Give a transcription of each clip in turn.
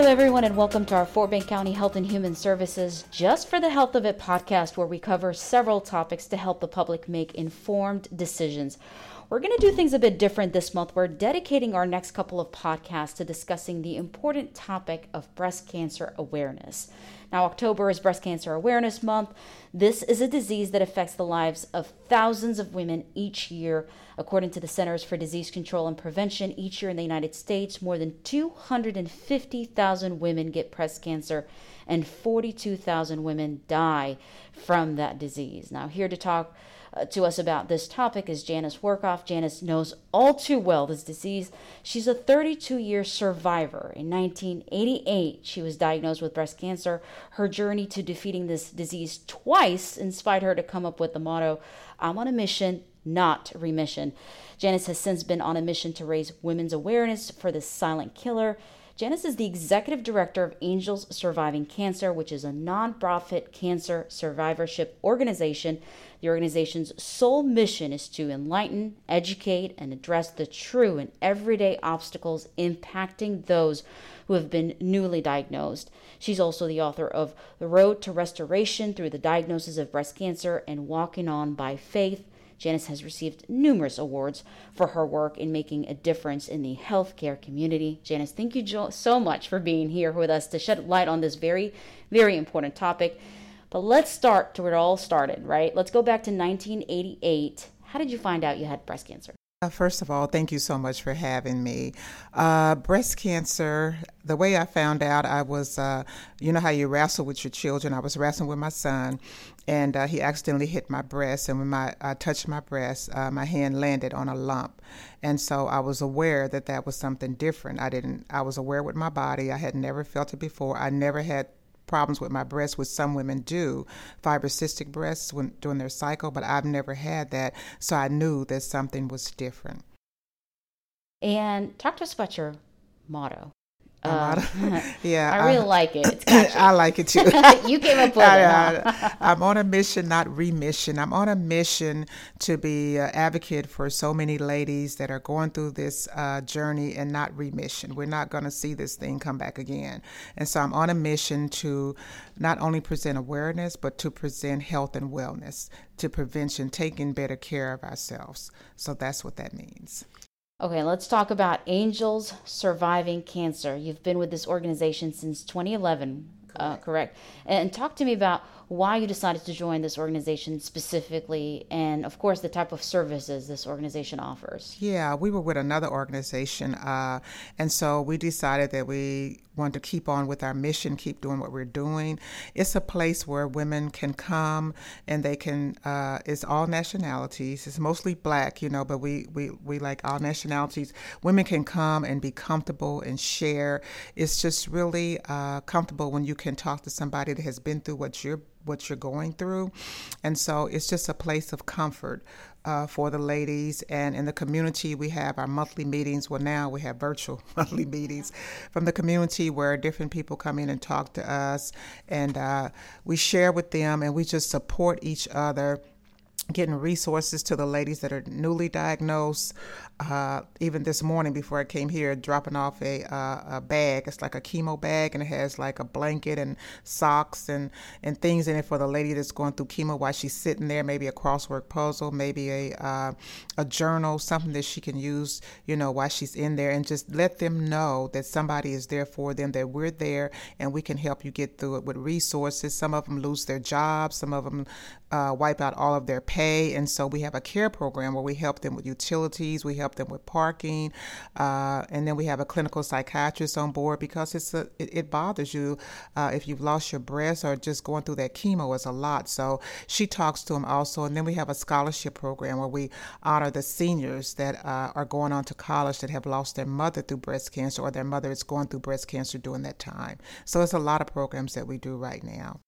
Hello, everyone, and welcome to our Fort Bend County Health and Human Services Just for the Health of It podcast, where we cover several topics to help the public make informed decisions. We're going to do things a bit different this month. We're dedicating our next couple of podcasts to discussing the important topic of breast cancer awareness. Now, October is Breast Cancer Awareness Month. This is a disease that affects the lives of thousands of women each year. According to the Centers for Disease Control and Prevention, each year in the United States, more than 250,000 women get breast cancer and 42,000 women die from that disease. Now, here to talk uh, to us about this topic is Janice Workoff. Janice knows all too well this disease. She's a 32 year survivor. In 1988, she was diagnosed with breast cancer. Her journey to defeating this disease twice inspired her to come up with the motto I'm on a mission, not remission. Janice has since been on a mission to raise women's awareness for this silent killer. Janice is the executive director of Angels Surviving Cancer, which is a nonprofit cancer survivorship organization. The organization's sole mission is to enlighten, educate, and address the true and everyday obstacles impacting those who have been newly diagnosed. She's also the author of The Road to Restoration Through the Diagnosis of Breast Cancer and Walking On by Faith Janice has received numerous awards for her work in making a difference in the healthcare community. Janice, thank you so much for being here with us to shed light on this very, very important topic. But let's start to where it all started, right? Let's go back to 1988. How did you find out you had breast cancer? Uh, first of all, thank you so much for having me. Uh, breast cancer, the way I found out, I was, uh, you know how you wrestle with your children. I was wrestling with my son, and uh, he accidentally hit my breast. And when my, I touched my breast, uh, my hand landed on a lump. And so I was aware that that was something different. I didn't, I was aware with my body. I had never felt it before. I never had problems with my breasts, which some women do, fibrocystic breasts when, during their cycle, but I've never had that. So I knew that something was different. And talk to us about your motto. Um, yeah, I really I, like it. I like it too. you came up with I, it. Huh? I'm on a mission, not remission. I'm on a mission to be an advocate for so many ladies that are going through this uh, journey and not remission. We're not going to see this thing come back again. And so I'm on a mission to not only present awareness, but to present health and wellness, to prevention, taking better care of ourselves. So that's what that means. Okay, let's talk about Angels Surviving Cancer. You've been with this organization since 2011, correct? Uh, correct. And talk to me about why you decided to join this organization specifically, and of course, the type of services this organization offers. Yeah, we were with another organization, uh, and so we decided that we wanted to keep on with our mission, keep doing what we're doing. It's a place where women can come and they can. Uh, it's all nationalities. It's mostly black, you know, but we we we like all nationalities. Women can come and be comfortable and share. It's just really uh, comfortable when you can talk to somebody that has been through what you're what you're going through. And so it's just a place of comfort uh, for the ladies. And in the community, we have our monthly meetings. Well, now we have virtual monthly meetings from the community where different people come in and talk to us. And uh, we share with them and we just support each other getting resources to the ladies that are newly diagnosed. Uh, even this morning before I came here, dropping off a, uh, a bag. It's like a chemo bag, and it has like a blanket and socks and, and things in it for the lady that's going through chemo while she's sitting there. Maybe a crossword puzzle, maybe a uh, a journal, something that she can use, you know, while she's in there, and just let them know that somebody is there for them, that we're there, and we can help you get through it with resources. Some of them lose their jobs, some of them uh, wipe out all of their pay, and so we have a care program where we help them with utilities, we help help them with parking, uh, and then we have a clinical psychiatrist on board because it's a, it, it bothers you uh, if you've lost your breast or just going through that chemo is a lot. So she talks to them also, and then we have a scholarship program where we honor the seniors that uh, are going on to college that have lost their mother through breast cancer or their mother is going through breast cancer during that time. So it's a lot of programs that we do right now.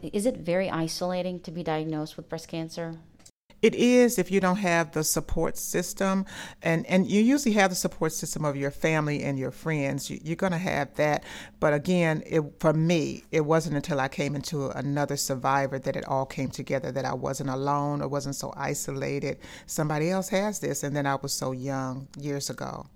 Is it very isolating to be diagnosed with breast cancer? It is if you don't have the support system, and, and you usually have the support system of your family and your friends. You, are going to have that. But again, it, for me, it wasn't until I came into another survivor that it all came together, that I wasn't alone or wasn't so isolated. Somebody else has this, and then I was so young years ago.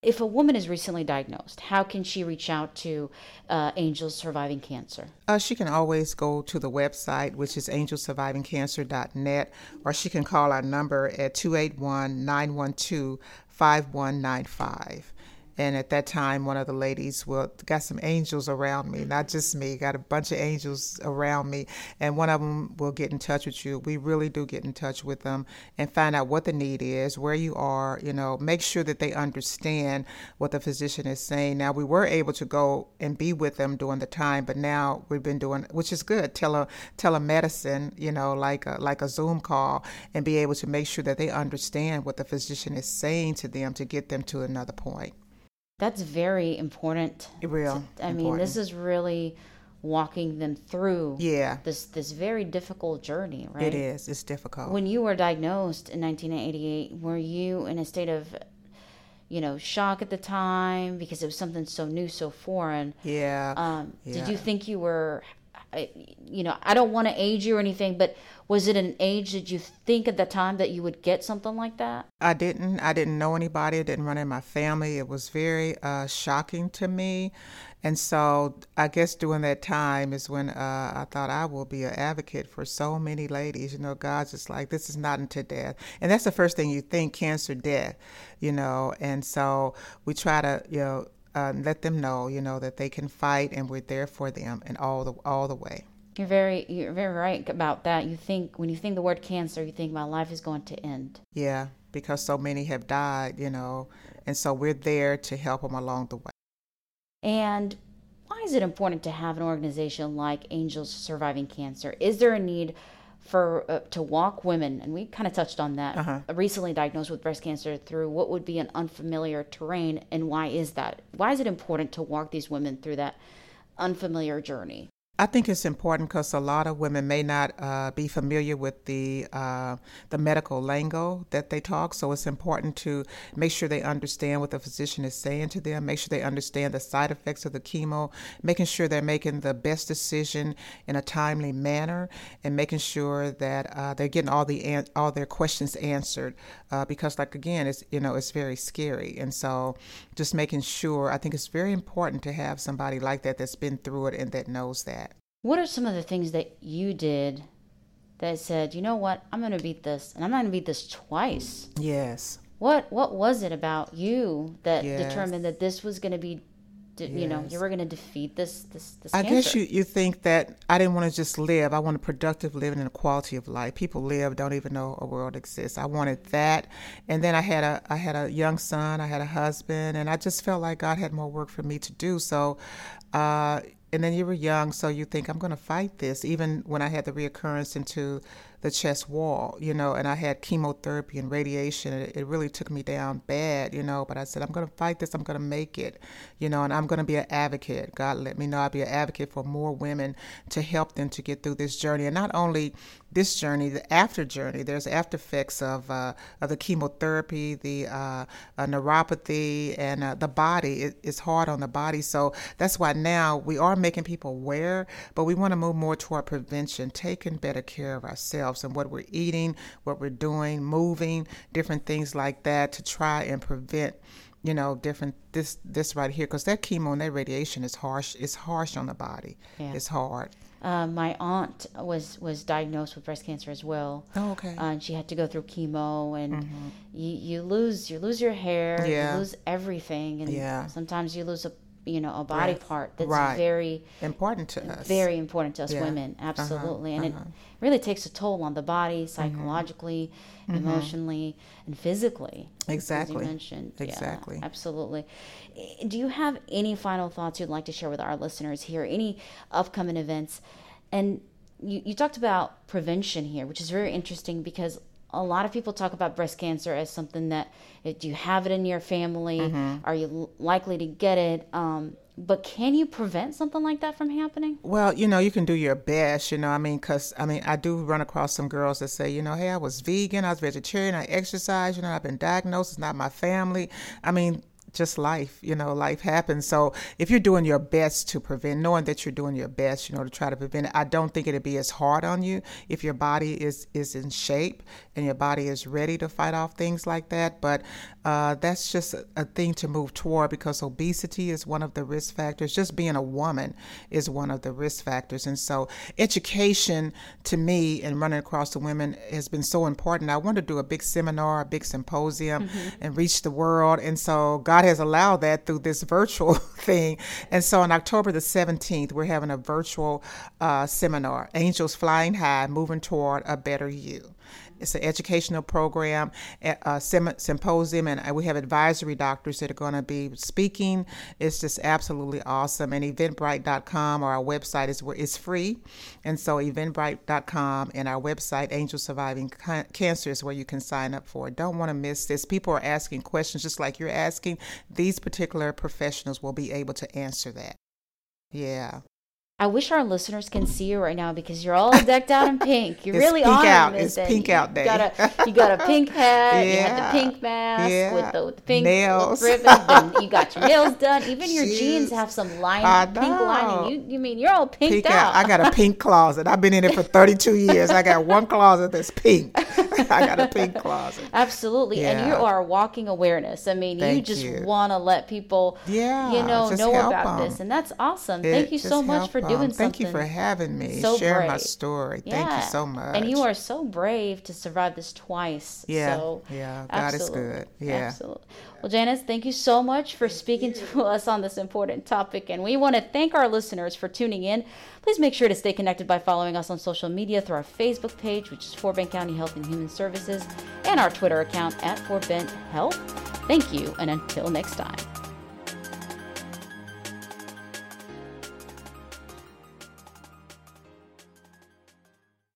If a woman is recently diagnosed, how can she reach out to uh, Angels Surviving Cancer? Uh, she can always go to the website, which is angelsurvivingcancer.net, or she can call our number at 281 912 5195. And at that time, one of the ladies well got some angels around me, not just me, got a bunch of angels around me. And one of them will get in touch with you. We really do get in touch with them and find out what the need is, where you are, you know, make sure that they understand what the physician is saying. Now, we were able to go and be with them during the time, but now we've been doing, which is good, tele, telemedicine, you know, like a, like a Zoom call, and be able to make sure that they understand what the physician is saying to them to get them to another point. That's very important. Real. I mean, this is really walking them through yeah this this very difficult journey right it is it's difficult when you were diagnosed in 1988 were you in a state of you know shock at the time because it was something so new so foreign yeah, um, yeah. did you think you were you know i don't want to age you or anything but was it an age that you think at the time that you would get something like that? I didn't. I didn't know anybody. It didn't run in my family. It was very uh, shocking to me. And so I guess during that time is when uh, I thought I will be an advocate for so many ladies. You know, God's just like, this is not unto death. And that's the first thing you think cancer, death, you know. And so we try to, you know, uh, let them know, you know, that they can fight and we're there for them and all the all the way. You're very you're very right about that. You think when you think the word cancer, you think my life is going to end. Yeah, because so many have died, you know, and so we're there to help them along the way. And why is it important to have an organization like Angels Surviving Cancer? Is there a need for uh, to walk women, and we kind of touched on that, uh-huh. recently diagnosed with breast cancer through what would be an unfamiliar terrain, and why is that? Why is it important to walk these women through that unfamiliar journey? I think it's important because a lot of women may not uh, be familiar with the uh, the medical lingo that they talk. So it's important to make sure they understand what the physician is saying to them. Make sure they understand the side effects of the chemo. Making sure they're making the best decision in a timely manner, and making sure that uh, they're getting all the an- all their questions answered. Uh, because, like again, it's you know it's very scary, and so just making sure. I think it's very important to have somebody like that that's been through it and that knows that. What are some of the things that you did that said, you know what, I'm going to beat this, and I'm not going to beat this twice? Yes. What What was it about you that yes. determined that this was going to be, you yes. know, you were going to defeat this this this? I cancer? guess you you think that I didn't want to just live. I wanted productive living and a quality of life. People live, don't even know a world exists. I wanted that, and then I had a I had a young son. I had a husband, and I just felt like God had more work for me to do. So. Uh, and then you were young, so you think I'm going to fight this. Even when I had the reoccurrence into the chest wall, you know, and I had chemotherapy and radiation. It, it really took me down bad, you know, but I said, I'm going to fight this. I'm going to make it, you know, and I'm going to be an advocate. God let me know I'll be an advocate for more women to help them to get through this journey. And not only this journey, the after journey, there's after effects of, uh, of the chemotherapy, the uh, uh, neuropathy, and uh, the body. It, it's hard on the body. So that's why now we are making people aware, but we want to move more toward prevention, taking better care of ourselves ourselves and what we're eating, what we're doing, moving, different things like that to try and prevent you know different this this right here because that chemo and that radiation is harsh it's harsh on the body yeah. it's hard uh, my aunt was was diagnosed with breast cancer as well. Oh, okay. Uh, and she had to go through chemo, and mm-hmm. you, you lose you lose your hair, yeah. you lose everything, and yeah. sometimes you lose a you know a body part that's right. very important to us very important to us yeah. women uh-huh. absolutely uh-huh. and uh-huh. it really takes a toll on the body mm-hmm. psychologically mm-hmm. emotionally and physically exactly you mentioned exactly yeah, absolutely do you have any final thoughts you'd like to share with our listeners here any upcoming events and you, you talked about prevention here which is very interesting because a lot of people talk about breast cancer as something that do you have it in your family. Mm-hmm. are you likely to get it? Um, but can you prevent something like that from happening? Well you know you can do your best you know i mean because i mean i do run across some girls that say you know hey i was vegan i was vegetarian i exercise you know i've been diagnosed it's not my family. I mean just life. You know, life happens. So if you're doing your best to prevent, knowing that you're doing your best, you know, to try to prevent it, I don't think it'd be as hard on you if your body is is in shape and your body is ready to fight off things like that. But uh, that's just a, a thing to move toward because obesity is one of the risk factors. Just being a woman is one of the risk factors, and so education to me and running across the women has been so important. I want to do a big seminar, a big symposium, mm-hmm. and reach the world. And so God has allowed that through this virtual thing. And so on October the 17th, we're having a virtual uh, seminar, Angels Flying High, Moving Toward a Better You. It's an educational program, a symposium, and uh, we have advisory doctors that are going to be speaking. It's just absolutely awesome. And Eventbrite.com or our website is where it's free, and so Eventbrite.com and our website Angel Surviving Cancer is where you can sign up for. It. Don't want to miss this. People are asking questions just like you're asking. These particular professionals will be able to answer that. Yeah. I wish our listeners can see you right now because you're all decked out in pink. You're really pink on out. It's pink out day. You got a you got a pink hat. yeah. You have the pink mask yeah. with, the, with the pink nails. ribbon. you got your nails done. Even your Jeez. jeans have some line, pink lining. You you mean you're all pinked pink out? out. I got a pink closet. I've been in it for 32 years. I got one closet that's pink. I got a pink closet. Absolutely, Yeah. and you are walking awareness. I mean, you just want to let people, Yeah, you know, know about 'em. this, and that's awesome. It- Thank you so much for for 'em. doing something. Thank you for having me. so Share my brave. story. Thank you so much. And you are so brave to survive this twice. Yeah, So yeah, God is good. Yeah. Absolutely. Well, Janice, thank you so much for speaking to us on this important topic. And we want to thank our listeners for tuning in. Please make sure to stay connected by following us on social media through our Facebook page, which is Fort Bend County Health and Human Services, and our Twitter account at Fort Bend Health. Thank you, and until next time.